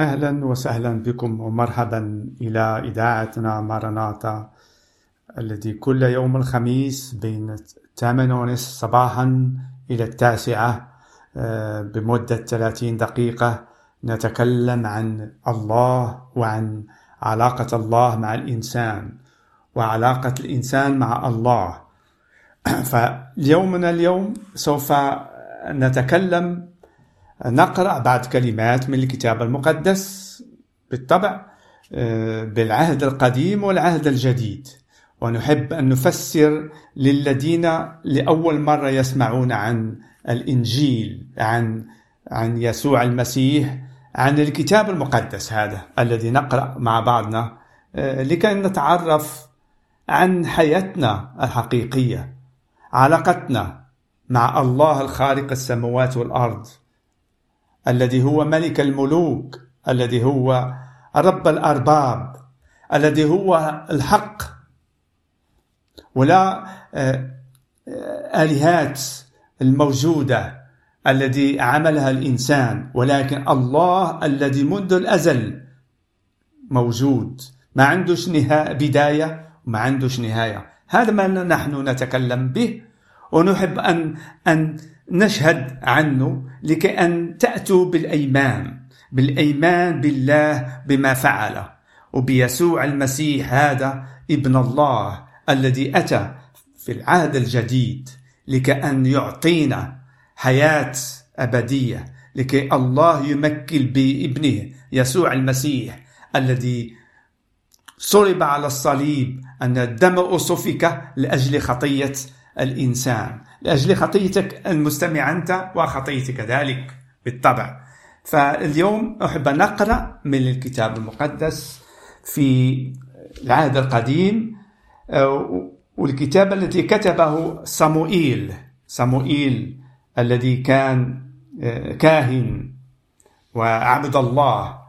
أهلا وسهلا بكم ومرحبا إلى إذاعتنا مارناتا الذي كل يوم الخميس بين الثامنة ونصف صباحا إلى التاسعة آه، بمدة 30 دقيقة نتكلم عن الله وعن علاقة الله مع الإنسان وعلاقة الإنسان مع الله. فيومنا اليوم سوف نتكلم نقرأ بعض كلمات من الكتاب المقدس بالطبع آه، بالعهد القديم والعهد الجديد. ونحب أن نفسر للذين لأول مرة يسمعون عن الإنجيل عن عن يسوع المسيح عن الكتاب المقدس هذا الذي نقرأ مع بعضنا آه، لكي نتعرف عن حياتنا الحقيقية علاقتنا مع الله الخالق السماوات والأرض. الذي هو ملك الملوك الذي هو رب الأرباب الذي هو الحق. ولا آه، آه، آلهات الموجودة الذي عملها الإنسان ولكن الله الذي منذ الأزل موجود. ما عندوش نهاية بداية وما عندوش نهاية. هذا ما نحن نتكلم به. ونحب أن أن نشهد عنه لكي أن تأتوا بالأيمان بالأيمان بالله بما فعل. وبيسوع المسيح هذا ابن الله الذي أتى في العهد الجديد لكي أن يعطينا حياة أبدية لكي الله يمكن بابنه يسوع المسيح الذي صلب على الصليب أن الدم سفك لأجل خطية الإنسان. لأجل خطيتك المستمع أنت وخطيتك كذلك بالطبع. فاليوم أحب نقرأ من الكتاب المقدس في العهد القديم آه، والكتاب الذي كتبه صموئيل. صموئيل الذي كان آه، كاهن وعبد الله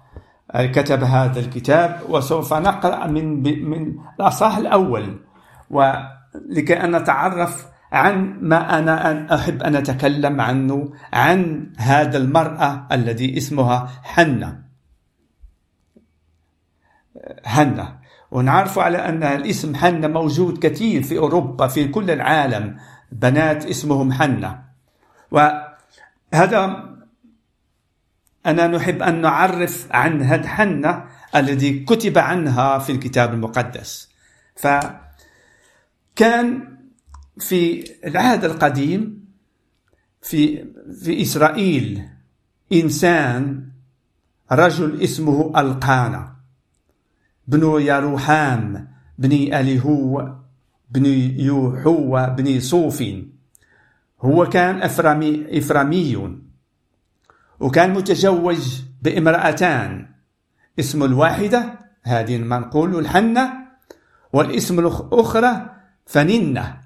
آه، كتب هذا الكتاب وسوف نقرأ من من الأصحاح الأول. ولكي أن نتعرف عن ما أنا أحب أن أتكلم عنه عن هذا المرأة الذي اسمها حنة. حنة. ونعرف على أن الاسم حنة موجود كثير في أوروبا في كل العالم. بنات اسمهم حنة. وهذا أنا نحب أن نعرف عن هذه حنة الذي كتب عنها في الكتاب المقدس. فكان في العهد القديم في في إسرائيل إنسان رجل اسمه القانا بن يروحام بن أليهو بن يوحو بن صوف هو كان إفرامي إفرامي وكان متزوج بامرأتان اسم الواحدة هذه ما نقول الحنة والاسم الأخرى فننة.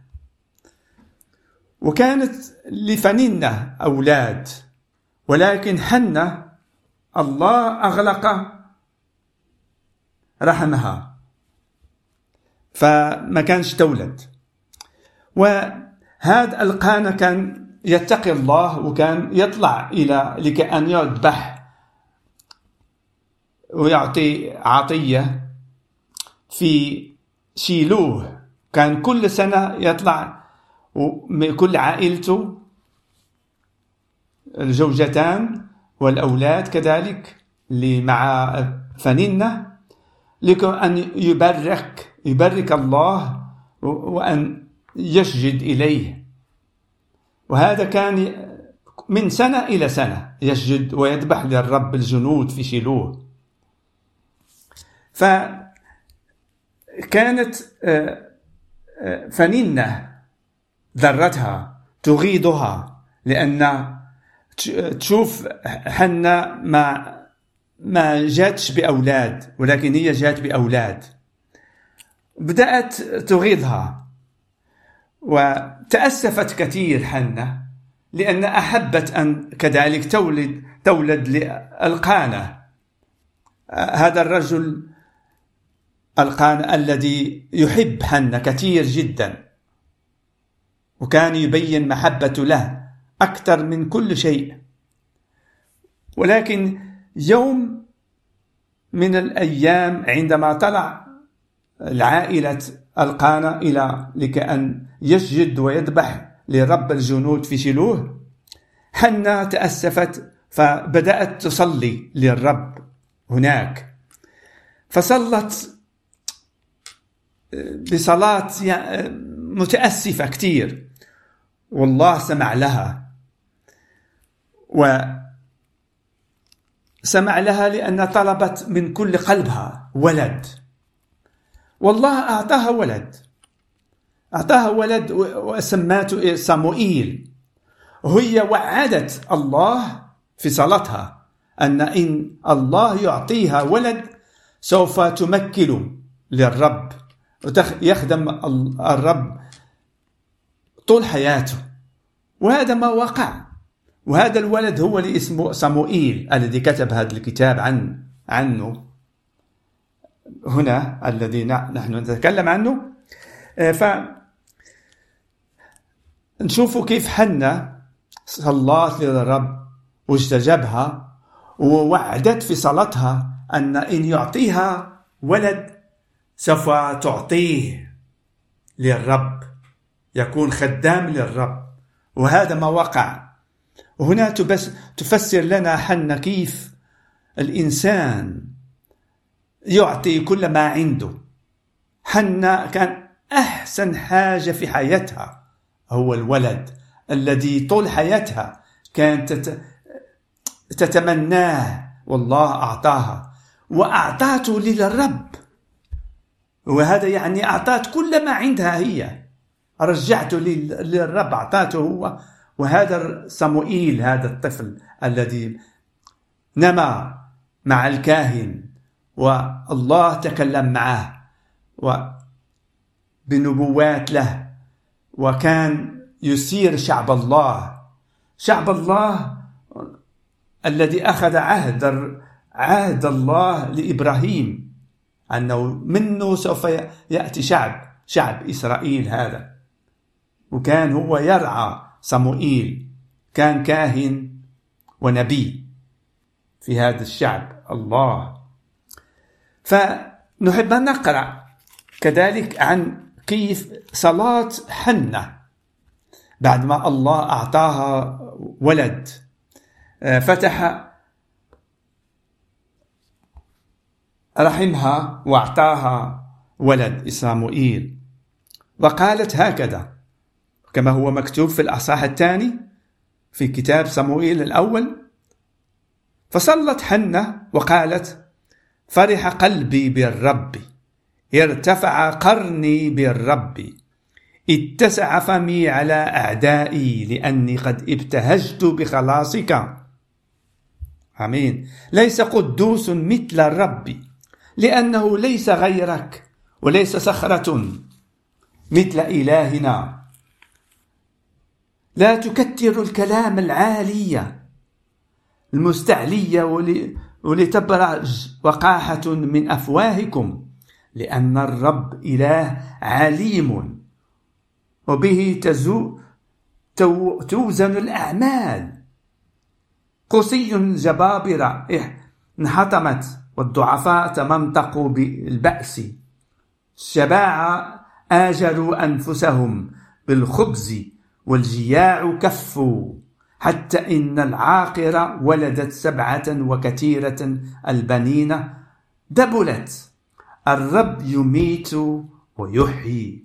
وكانت لفننة أولاد ولكن حنة الله أغلق رحمها. فما كانش تولد. وهذا القانا كان يتقي الله وكان يطلع إلى لكي أن يذبح ويعطي عطية في شيلوه. كان كل سنة يطلع ومن كل عائلته الزوجتان والأولاد كذلك اللي مع لكي أن يبرك يبرك الله وأن يسجد إليه. وهذا كان من سنة إلى سنة يسجد ويذبح للرب الجنود في شيلوه. فكانت آه، فننة ذرتها تغيضها لأن تشوف حنا ما ما جاتش بأولاد ولكن هي جات بأولاد. بدأت تغيظها وتأسفت كثير حنة لأن أحبت أن كذلك تولد تولد للقانة هذا الرجل القانة الذي يحب حنة كثير جدا. وكان يبين محبته له أكثر من كل شيء. ولكن يوم من الأيام عندما طلع العائلة القانا إلى لكأن يسجد ويذبح لرب الجنود في شيلوه حنا تأسفت فبدأت تصلي للرب هناك. فصلت بصلاة متأسفة كثير والله سمع لها. وسمع لها لأن طلبت من كل قلبها ولد. والله أعطاها ولد. أعطاها ولد وسماته صموئيل وهي وعدت الله في صلاتها أن إن الله يعطيها ولد سوف تمكن للرب. يخدم الرب طول حياته. وهذا ما وقع. وهذا الولد هو اللي اسمه صموئيل الذي كتب هذا الكتاب عن عنه. هنا الذي نحن نتكلم عنه. آه، ف نشوف كيف حنا صلات للرب واستجابها ووعدت في صلاتها أن إن يعطيها ولد سوف تعطيه للرب يكون خدام للرب. وهذا ما وقع. وهنا تفسر لنا حنا كيف الإنسان يعطي كل ما عنده. حنا كان أحسن حاجة في حياتها هو الولد الذي طول حياتها كانت تتمناه والله أعطاها. وأعطاته للرب. وهذا يعني أعطت كل ما عندها هي. رجعته للرب أعطاته هو. وهذا صموئيل هذا الطفل الذي نما مع الكاهن والله تكلم معه وبنبوات له. وكان يسير شعب الله. شعب الله الذي أخذ عهد عهد الله لإبراهيم. أنه منه سوف يأتي شعب شعب إسرائيل هذا. وكان هو يرعى صموئيل كان كاهن ونبي في هذا الشعب الله. فنحب أن نقرأ كذلك عن كيف صلاة حنة بعد ما الله أعطاها ولد. آه، فتح رحمها واعطاها ولد صموئيل وقالت هكذا كما هو مكتوب في الأصحاح الثاني في كتاب صموئيل الأول. فصلت حنة وقالت فرح قلبي بالرب ارتفع قرني بالرب اتسع فمي على أعدائي لأني قد ابتهجت بخلاصك. آمين. ليس قدوس مثل الرب. لأنه ليس غيرك وليس صخرة مثل إلهنا. لا تكتر الكلام العالية المستعلية ولتبرج وقاحة من أفواهكم لأن الرب إله عليم وبه تزو توزن الأعمال. قصي جبابرة انحطمت. والضعفاء تمنطقوا بالبأس. الشباعة آجروا أنفسهم بالخبز والجياع كفوا حتى إن العاقرة ولدت سبعة وكثيرة البنين دبلت. الرب يميت ويحيي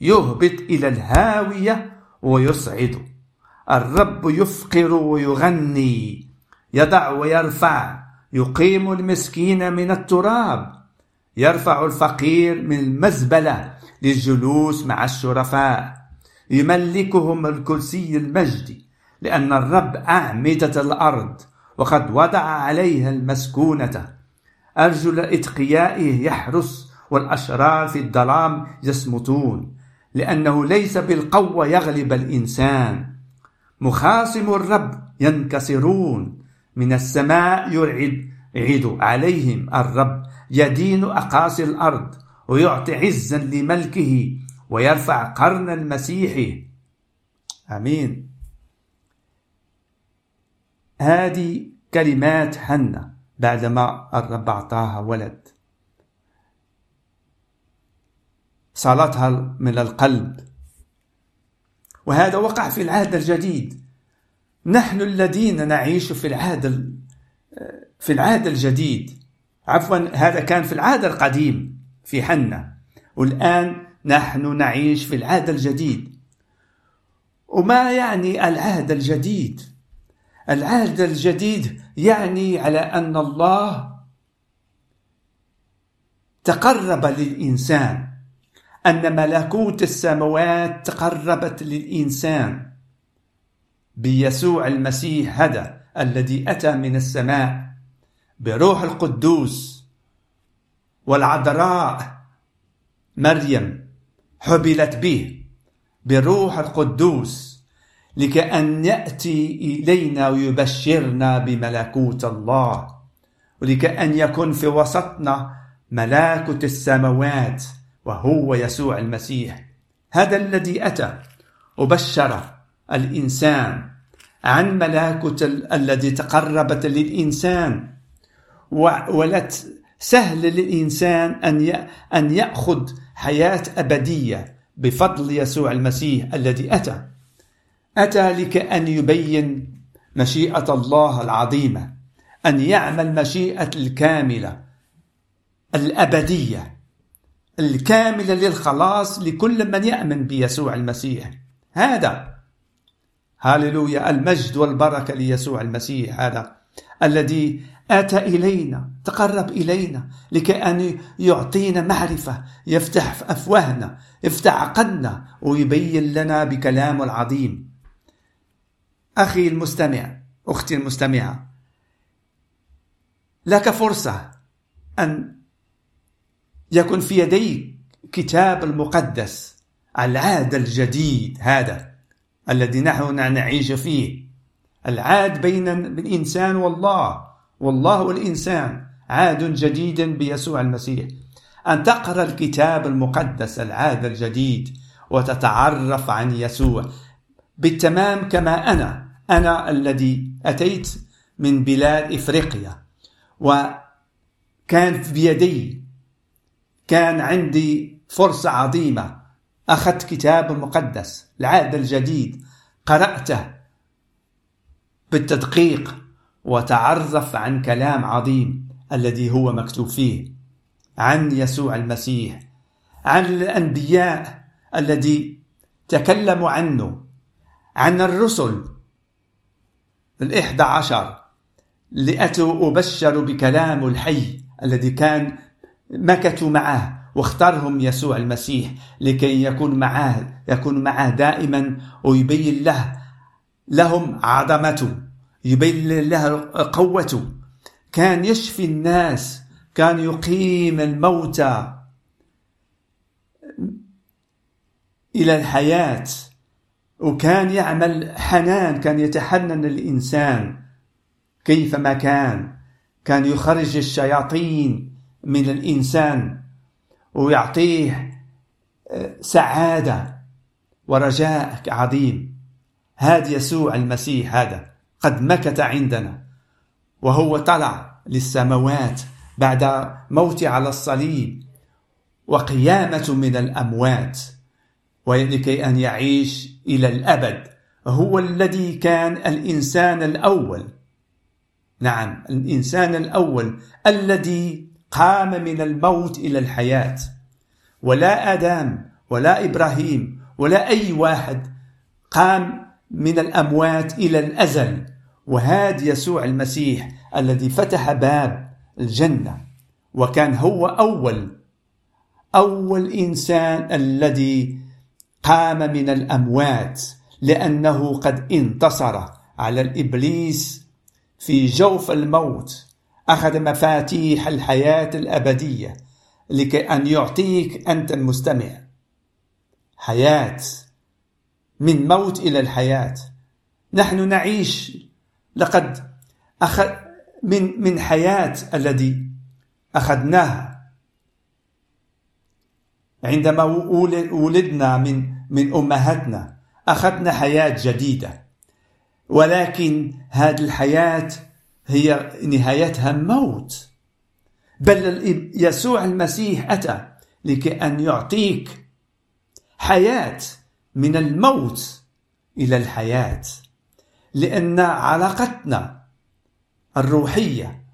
يهبط إلى الهاوية ويصعد. الرب يفقر ويغني يضع ويرفع يقيم المسكين من التراب. يرفع الفقير من المزبلة للجلوس مع الشرفاء. يملكهم الكرسي المجد لأن الرب أعمدة الأرض وقد وضع عليها المسكونة. أرجل إتقيائه يحرس والأشرار في الظلام يصمتون لأنه ليس بالقوة يغلب الإنسان. مخاصم الرب ينكسرون من السماء يرعد يعيد عليهم الرب يدين أقاصي الأرض ويعطي عزا لملكه ويرفع قرن المسيح. آمين. هذه كلمات حنة بعدما الرب أعطاها ولد. صالتها من القلب. وهذا وقع في العهد الجديد. نحن الذين نعيش في العهد في العهد الجديد. عفوا هذا كان في العهد القديم في حنا. والآن نحن نعيش في العهد الجديد. وما يعني العهد الجديد؟ العهد الجديد يعني على أن الله تقرب للإنسان. أن ملكوت السماوات تقربت للإنسان. بيسوع المسيح هذا الذي أتى من السماء بروح القدوس والعذراء مريم حبلت به بروح القدوس لكأن يأتي إلينا ويبشرنا بملكوت الله ولكأن يكون في وسطنا ملكوت السماوات وهو يسوع المسيح. هذا الذي أتى وبشر الإنسان عن ملكوت الذي تقربت للإنسان. ولت سهل للإنسان أن أن يأخذ حياة أبدية بفضل يسوع المسيح الذي أتى. أتى لكأن يبين مشيئة الله العظيمة أن يعمل مشيئة الكاملة الأبدية الكاملة للخلاص لكل من يأمن بيسوع المسيح. هذا هاللويا المجد والبركة ليسوع المسيح هذا الذي آتى إلينا تقرب إلينا لكي أن يعطينا معرفة يفتح أفواهنا يفتح عقلنا ويبين لنا بكلامه العظيم. أخي المستمع أختي المستمعة لك فرصة أن يكن في يديك كتاب المقدس العهد الجديد هذا. الذي نحن نعيش فيه. العهد بين الإنسان والله. والله والإنسان عهد جديد بيسوع المسيح. أن تقرأ الكتاب المقدس العهد الجديد وتتعرف عن يسوع بالتمام كما أنا. أنا الذي أتيت من بلاد إفريقيا. وكان بيدي كان عندي فرصة عظيمة أخذت كتاب المقدس العهد الجديد. قرأته بالتدقيق وتعرف عن كلام عظيم الذي هو مكتوب فيه عن يسوع المسيح عن الأنبياء الذي تكلموا عنه عن الرسل. الإحدى عشر لأتوا أبشروا بكلام الحي الذي كان مكثوا معه. واختارهم يسوع المسيح لكي يكون معه يكون معه دائما ويبين له لهم عظمته يبين له قوته. كان يشفي الناس كان يقيم الموتى إلى الحياة وكان يعمل حنان كان يتحنن الإنسان كيفما كان. كان يخرج الشياطين من الإنسان. ويعطيه آه، سعادة ورجاء عظيم. هذا يسوع المسيح هذا قد مكث عندنا وهو طلع للسماوات بعد موت على الصليب وقيامة من الأموات ولكي أن يعيش إلى الأبد. هو الذي كان الإنسان الأول. نعم الإنسان الأول الذي قام من الموت إلى الحياة. ولا آدم ولا إبراهيم ولا أي واحد قام من الأموات إلى الأزل. وهذا يسوع المسيح الذي فتح باب الجنة. وكان هو أول أول إنسان الذي قام من الأموات لأنه قد انتصر على الإبليس في جوف الموت. أخذ مفاتيح الحياة الأبدية لكي أن يعطيك أنت المستمع. حياة. من موت إلى الحياة. نحن نعيش. لقد أخذ من من حياة الذي أخذناها. عندما ولدنا من من أمهاتنا أخذنا حياة جديدة. ولكن هذه الحياة هي نهايتها موت. بل يسوع المسيح أتى لكي أن يعطيك حياة من الموت إلى الحياة. لأن علاقتنا الروحية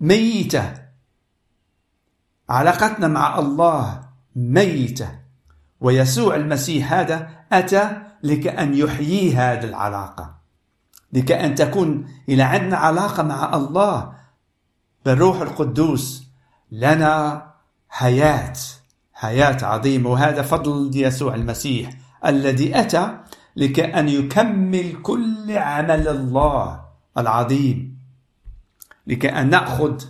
ميتة. علاقتنا مع الله ميتة. ويسوع المسيح هذا أتى لكأن يحيي هذه العلاقة. لكأن تكون إلى عندنا علاقة مع الله بالروح القدوس لنا حياة حياة عظيمة. وهذا فضل يسوع المسيح الذي أتى لكأن يكمل كل عمل الله العظيم لكأن نأخذ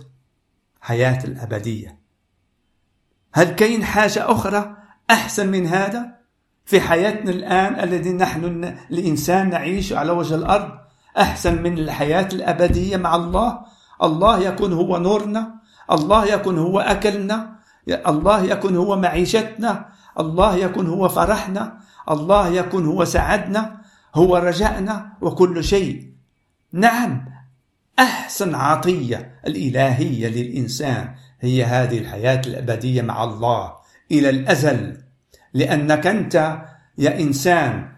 حياة الأبدية. هل كاين حاجة أخرى أحسن من هذا في حياتنا الآن الذي نحن الإنسان نعيش على وجه الأرض؟ أحسن من الحياة الأبدية مع الله. الله يكون هو نورنا. الله يكون هو أكلنا. الله يكون هو معيشتنا. الله يكون هو فرحنا. الله يكون هو سعدنا. هو رجائنا وكل شيء. نعم أحسن عطية الإلهية للإنسان هي هذه الحياة الأبدية مع الله إلى الأزل. لأنك أنت يا إنسان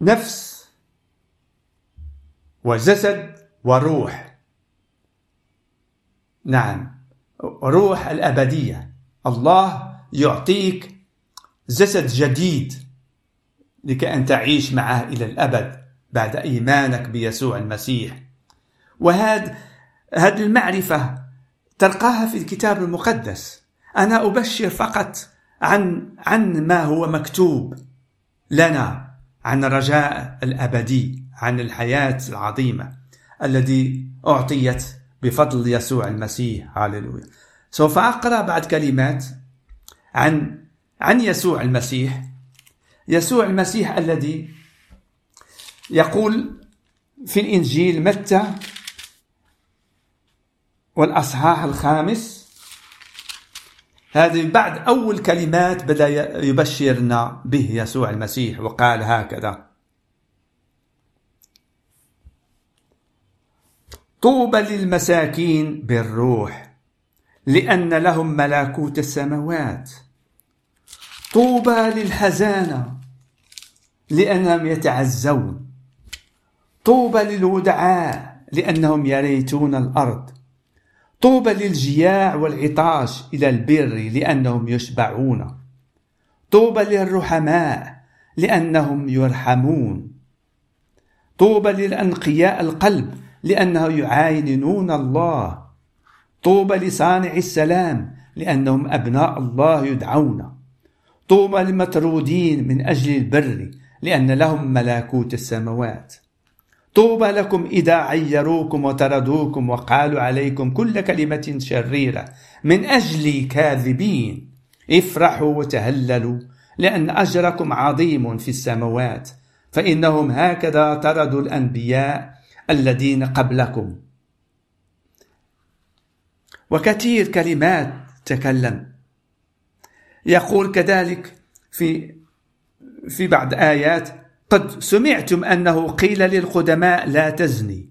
نفس وجسد وروح. نعم روح الأبدية. الله يعطيك جسد جديد لكي أن تعيش معه إلى الأبد بعد إيمانك بيسوع المسيح. وهذا هذه المعرفة تلقاها في الكتاب المقدس. أنا أبشر فقط عن عن ما هو مكتوب لنا. عن الرجاء الأبدي عن الحياة العظيمة الذي أعطيت بفضل يسوع المسيح. هاللويا. سوف أقرأ بعد كلمات عن عن يسوع المسيح. يسوع المسيح الذي يقول في الإنجيل متى والأصحاح الخامس هذه بعد أول كلمات بدأ يبشرنا به يسوع المسيح وقال هكذا. طوبى للمساكين بالروح لأن لهم ملكوت السماوات. طوبى للحزانة لأنهم يتعزون. طوبى للودعاء لأنهم يريتون الأرض. طوبى للجياع والعطاش إلى البر لأنهم يشبعون. طوبى للرحماء لأنهم يرحمون. طوبى للأنقياء القلب لأنه يعاينون الله. طوبى لصانع السلام لأنهم أبناء الله يدعون. طوبى للمطرودين من أجل البر لأن لهم ملكوت السماوات. طوبى لكم إذا عيروكم وطردوكم وقالوا عليكم كل كلمة شريرة من أجل كاذبين افرحوا وتهللوا لأن أجركم عظيم في السماوات فإنهم هكذا طردوا الأنبياء الذين قبلكم. وكثير كلمات تكلم. يقول كذلك في في بعض آيات قد سمعتم أنه قيل للقدماء لا تزني.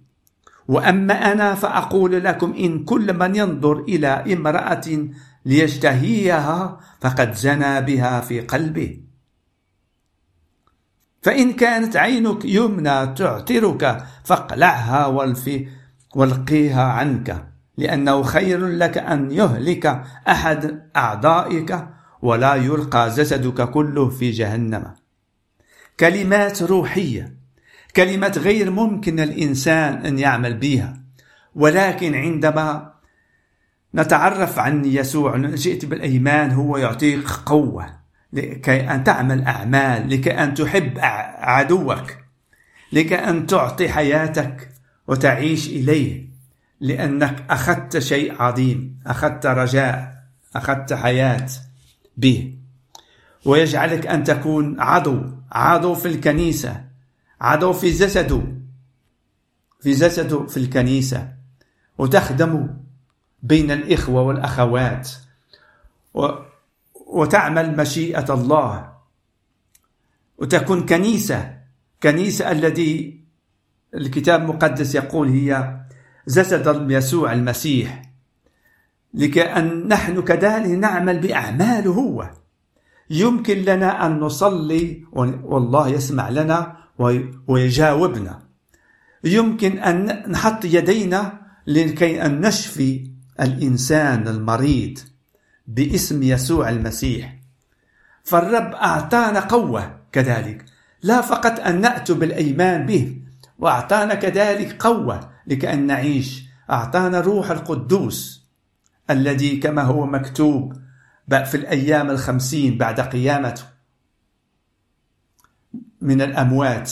وأما أنا فأقول لكم إن كل من ينظر إلى امرأة ليشتهيها فقد زنى بها في قلبه. فإن كانت عينك يمنى تعترك فاقلعها والقيها عنك لأنه خير لك أن يهلك أحد أعضائك ولا يلقى جسدك كله في جهنم. كلمات روحية كلمات غير ممكن الإنسان أن يعمل بها. ولكن عندما نتعرف عن يسوع جئت بالأيمان هو يعطيك قوة لكي أن تعمل أعمال لكي أن تحب عدوك لكي أن تعطي حياتك وتعيش إليه لأنك أخذت شيء عظيم أخذت رجاء أخذت حياة به. ويجعلك أن تكون عضو عضو في الكنيسة عضو في جسده في جسده في الكنيسة. وتخدم بين الإخوة والأخوات. و وتعمل مشيئة الله. وتكون كنيسة كنيسة الذي الكتاب المقدس يقول هي جسد يسوع المسيح. لكأن نحن كذلك نعمل بأعماله هو. يمكن لنا أن نصلي والله يسمع لنا ويجاوبنا. يمكن أن نحط يدينا لكي أن نشفي الإنسان المريض باسم يسوع المسيح. فالرب أعطانا قوة كذلك. لا فقط أن نأتي بالأيمان به وأعطانا كذلك قوة لكأن نعيش. أعطانا روح القدوس الذي كما هو مكتوب في الأيام الخمسين بعد قيامته من الأموات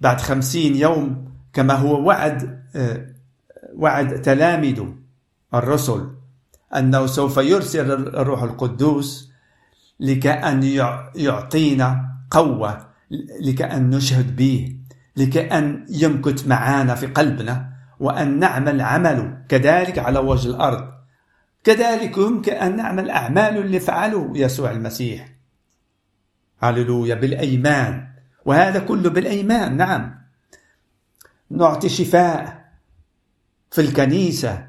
بعد خمسين يوم كما هو وعد آه، وعد تلامذه الرسل أنه سوف يرسل الروح القدوس لكأن يعطينا قوة لكأن نشهد به لكأن يمكث معنا في قلبنا وأن نعمل عمله كذلك على وجه الأرض. كذلك يمكن أن نعمل أعمال اللي فعله يسوع المسيح. هللويا بالأيمان. وهذا كله بالأيمان نعم. نعطي شفاء في الكنيسة.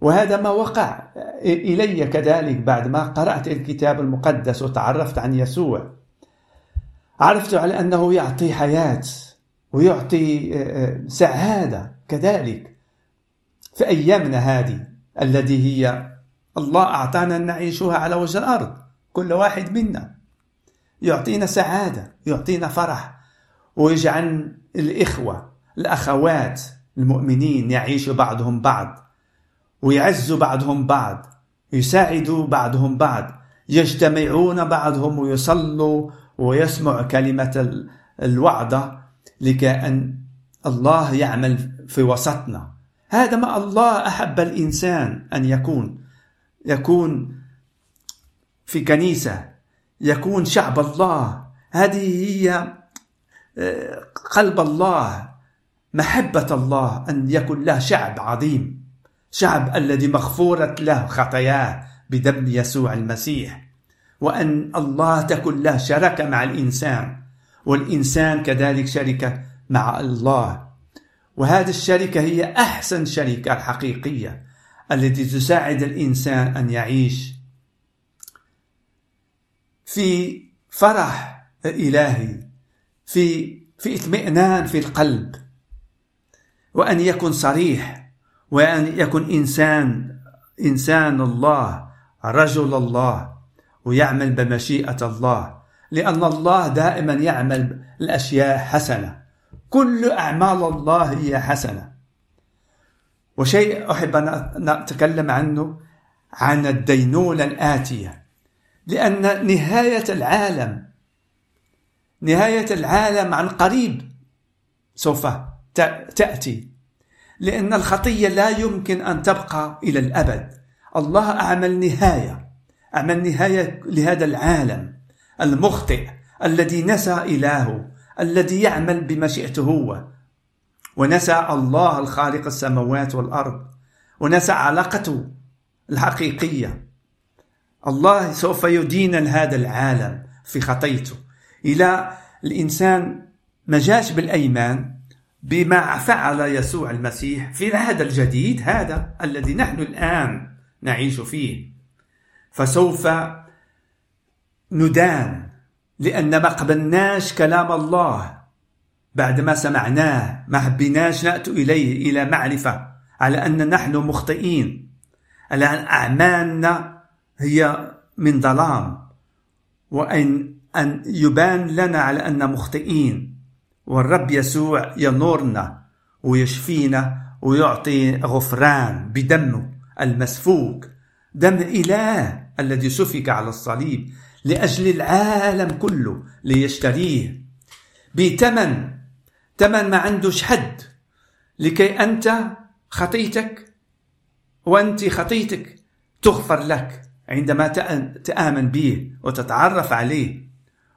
وهذا ما وقع إلي كذلك بعد ما قرأت الكتاب المقدس وتعرفت عن يسوع. عرفت على أنه يعطي حياة ويعطي آه، آه، سعادة كذلك في أيامنا هذه. الذي هي الله أعطانا أن نعيشها على وجه الأرض. كل واحد منا يعطينا سعادة يعطينا فرح ويجعل الإخوة الأخوات المؤمنين يعيشوا بعضهم بعض ويعزوا بعضهم بعض يساعدوا بعضهم بعض يجتمعون بعضهم ويصلوا ويسمع كلمة الوعظة لكأن الله يعمل في وسطنا. هذا ما الله أحب الإنسان أن يكون. يكون في كنيسة يكون شعب الله. هذه هي آه، قلب الله محبة الله أن يكون له شعب عظيم. شعب الذي مغفورة له خطاياه بدم يسوع المسيح. وأن الله تكون له شركة مع الإنسان. والإنسان كذلك شركة مع الله. وهذه الشركة هي أحسن شركة الحقيقية التي تساعد الإنسان أن يعيش في فرح إلهي في في اطمئنان في القلب وأن يكون صريح وأن يكون إنسان إنسان الله رجل الله ويعمل بمشيئة الله لأن الله دائما يعمل الأشياء حسنة. كل أعمال الله هي حسنة. وشيء أحب أن أتكلم عنه عن الدينونة الآتية. لأن نهاية العالم نهاية العالم عن قريب سوف تأتي. لأن الخطية لا يمكن أن تبقى إلى الأبد. الله أعمل نهاية أعمل نهاية لهذا العالم المخطئ الذي نسى إلهه. الذي يعمل بمشيئته هو. ونسى الله الخالق السماوات والأرض. ونسى علاقته الحقيقية. الله سوف يدين هذا العالم في خطيته. إلى الإنسان ما جاش بالأيمان بما فعل يسوع المسيح في العهد الجديد هذا الذي نحن الآن نعيش فيه. فسوف ندان لأن ما قبلناش كلام الله. بعد ما سمعناه ما حبيناش نأتوا إليه إلى معرفة على أن نحن مخطئين. على أن أعمالنا هي من ظلام. وأن أن يبان لنا على أن مخطئين. والرب يسوع ينورنا ويشفينا ويعطي غفران بدمه المسفوك. دم إله الذي سفك على الصليب. لأجل العالم كله ليشتريه. بثمن ثمن ما عندوش حد. لكي أنت خطيتك وأنت خطيتك تغفر لك عندما تآمن به وتتعرف عليه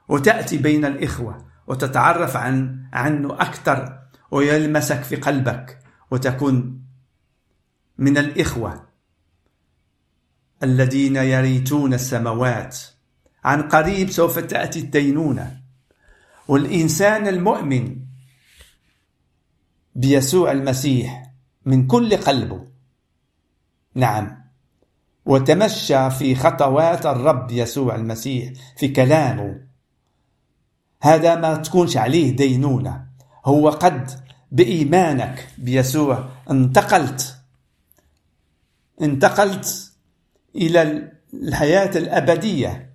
وتأتي بين الإخوة وتتعرف عن عنه أكثر ويلمسك في قلبك وتكون من الإخوة الذين يريتون السماوات عن قريب سوف تأتي الدينونة. والإنسان المؤمن بيسوع المسيح من كل قلبه. نعم. وتمشى في خطوات الرب يسوع المسيح في كلامه. هذا ما تكونش عليه دينونة. هو قد بإيمانك بيسوع انتقلت. انتقلت إلى الحياة الأبدية.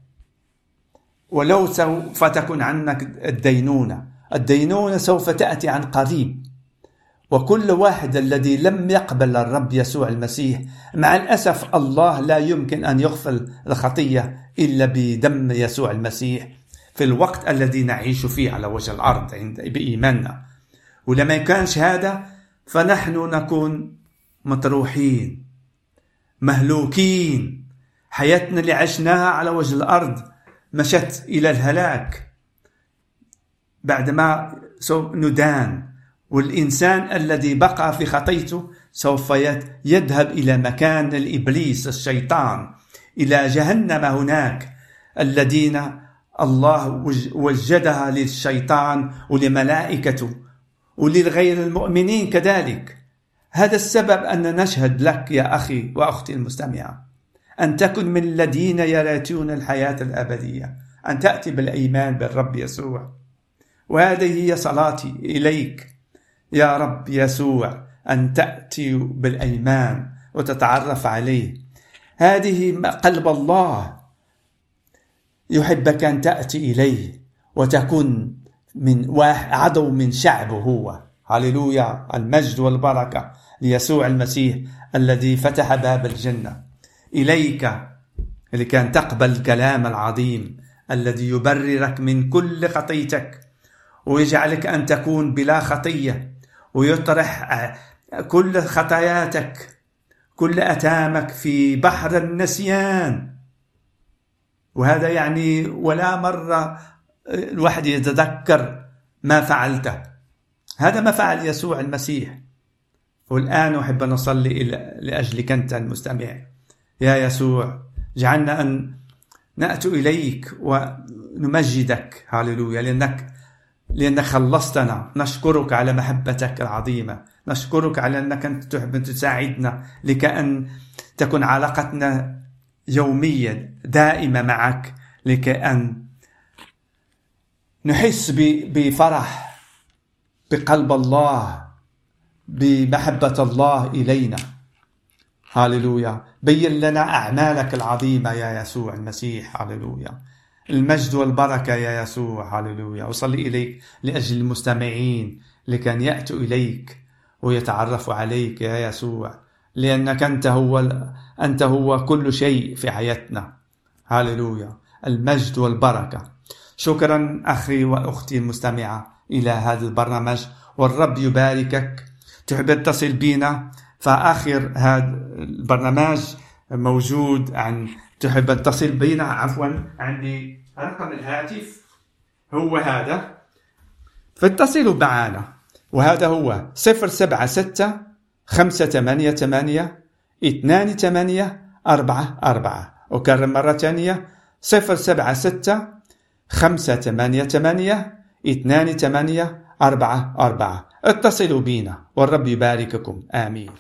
ولو سوف تكن عنك الدينونة. الدينونة سوف تأتي عن قريب. وكل واحد الذي لم يقبل الرب يسوع المسيح مع الأسف الله لا يمكن أن يغفر الخطية إلا بدم يسوع المسيح في الوقت الذي نعيش فيه على وجه الأرض عند بإيماننا. ولما كانش هذا فنحن نكون مطروحين مهلوكين. حياتنا اللي عشناها على وجه الأرض مشت إلى الهلاك بعدما ندان والإنسان الذي بقى في خطيته سوف يذهب إلى مكان الإبليس الشيطان إلى جهنم هناك الذين الله وجدها للشيطان ولملائكته وللغير المؤمنين كذلك. هذا السبب أن نشهد لك يا أخي وأختي المستمعة. أن تكن من الذين يراتون الحياة الأبدية أن تأتي بالإيمان بالرب يسوع. وهذه هي صلاتي إليك يا رب يسوع أن تأتي بالأيمان وتتعرف عليه. هذه قلب الله يحبك أن تأتي إليه وتكون من عدو من شعبه هو. هللويا المجد والبركة ليسوع المسيح الذي فتح باب الجنة. إليك لكي أن تقبل الكلام العظيم الذي يبررك من كل خطيتك ويجعلك أن تكون بلا خطية ويطرح كل خطاياتك كل أتامك في بحر النسيان. وهذا يعني ولا مرة الواحد يتذكر ما فعلته. هذا ما فعل يسوع المسيح. والآن أحب أن نصلي لأجلك أنت المستمع. يا يسوع جعلنا أن نأتي إليك ونمجدك هاللويا لأنك لأنك خلصتنا. نشكرك على محبتك العظيمة. نشكرك على أنك أنت تحب أن تساعدنا لكأن تكون علاقتنا يومية دائمة معك لكأن نحس بفرح بقلب الله بمحبة الله إلينا. هاللويا بين لنا أعمالك العظيمة يا يسوع المسيح. هاللويا المجد والبركة يا يسوع. هللويا أصلي إليك لأجل المستمعين لكي يأتوا إليك ويتعرفوا عليك يا يسوع. لأنك أنت هو أنت هو كل شيء في حياتنا. هللويا المجد والبركة. شكرا أخي وأختي المستمعة إلى هذا البرنامج. والرب يباركك. تحب تصل بنا فآخر هذا البرنامج موجود عن تحب أن تصل بنا عفوا عندي رقم الهاتف. هو هذا. فاتصلوا معنا. وهذا هو صفر سبعة ستة خمسة ثمانية ثمانية اثنان ثمانية أربعة أربعة. أكرر مرة ثانية. صفر سبعة ستة خمسة ثمانية ثمانية اثنان ثمانية أربعة أربعة. اتصلوا بنا والرب يبارككم. آمين.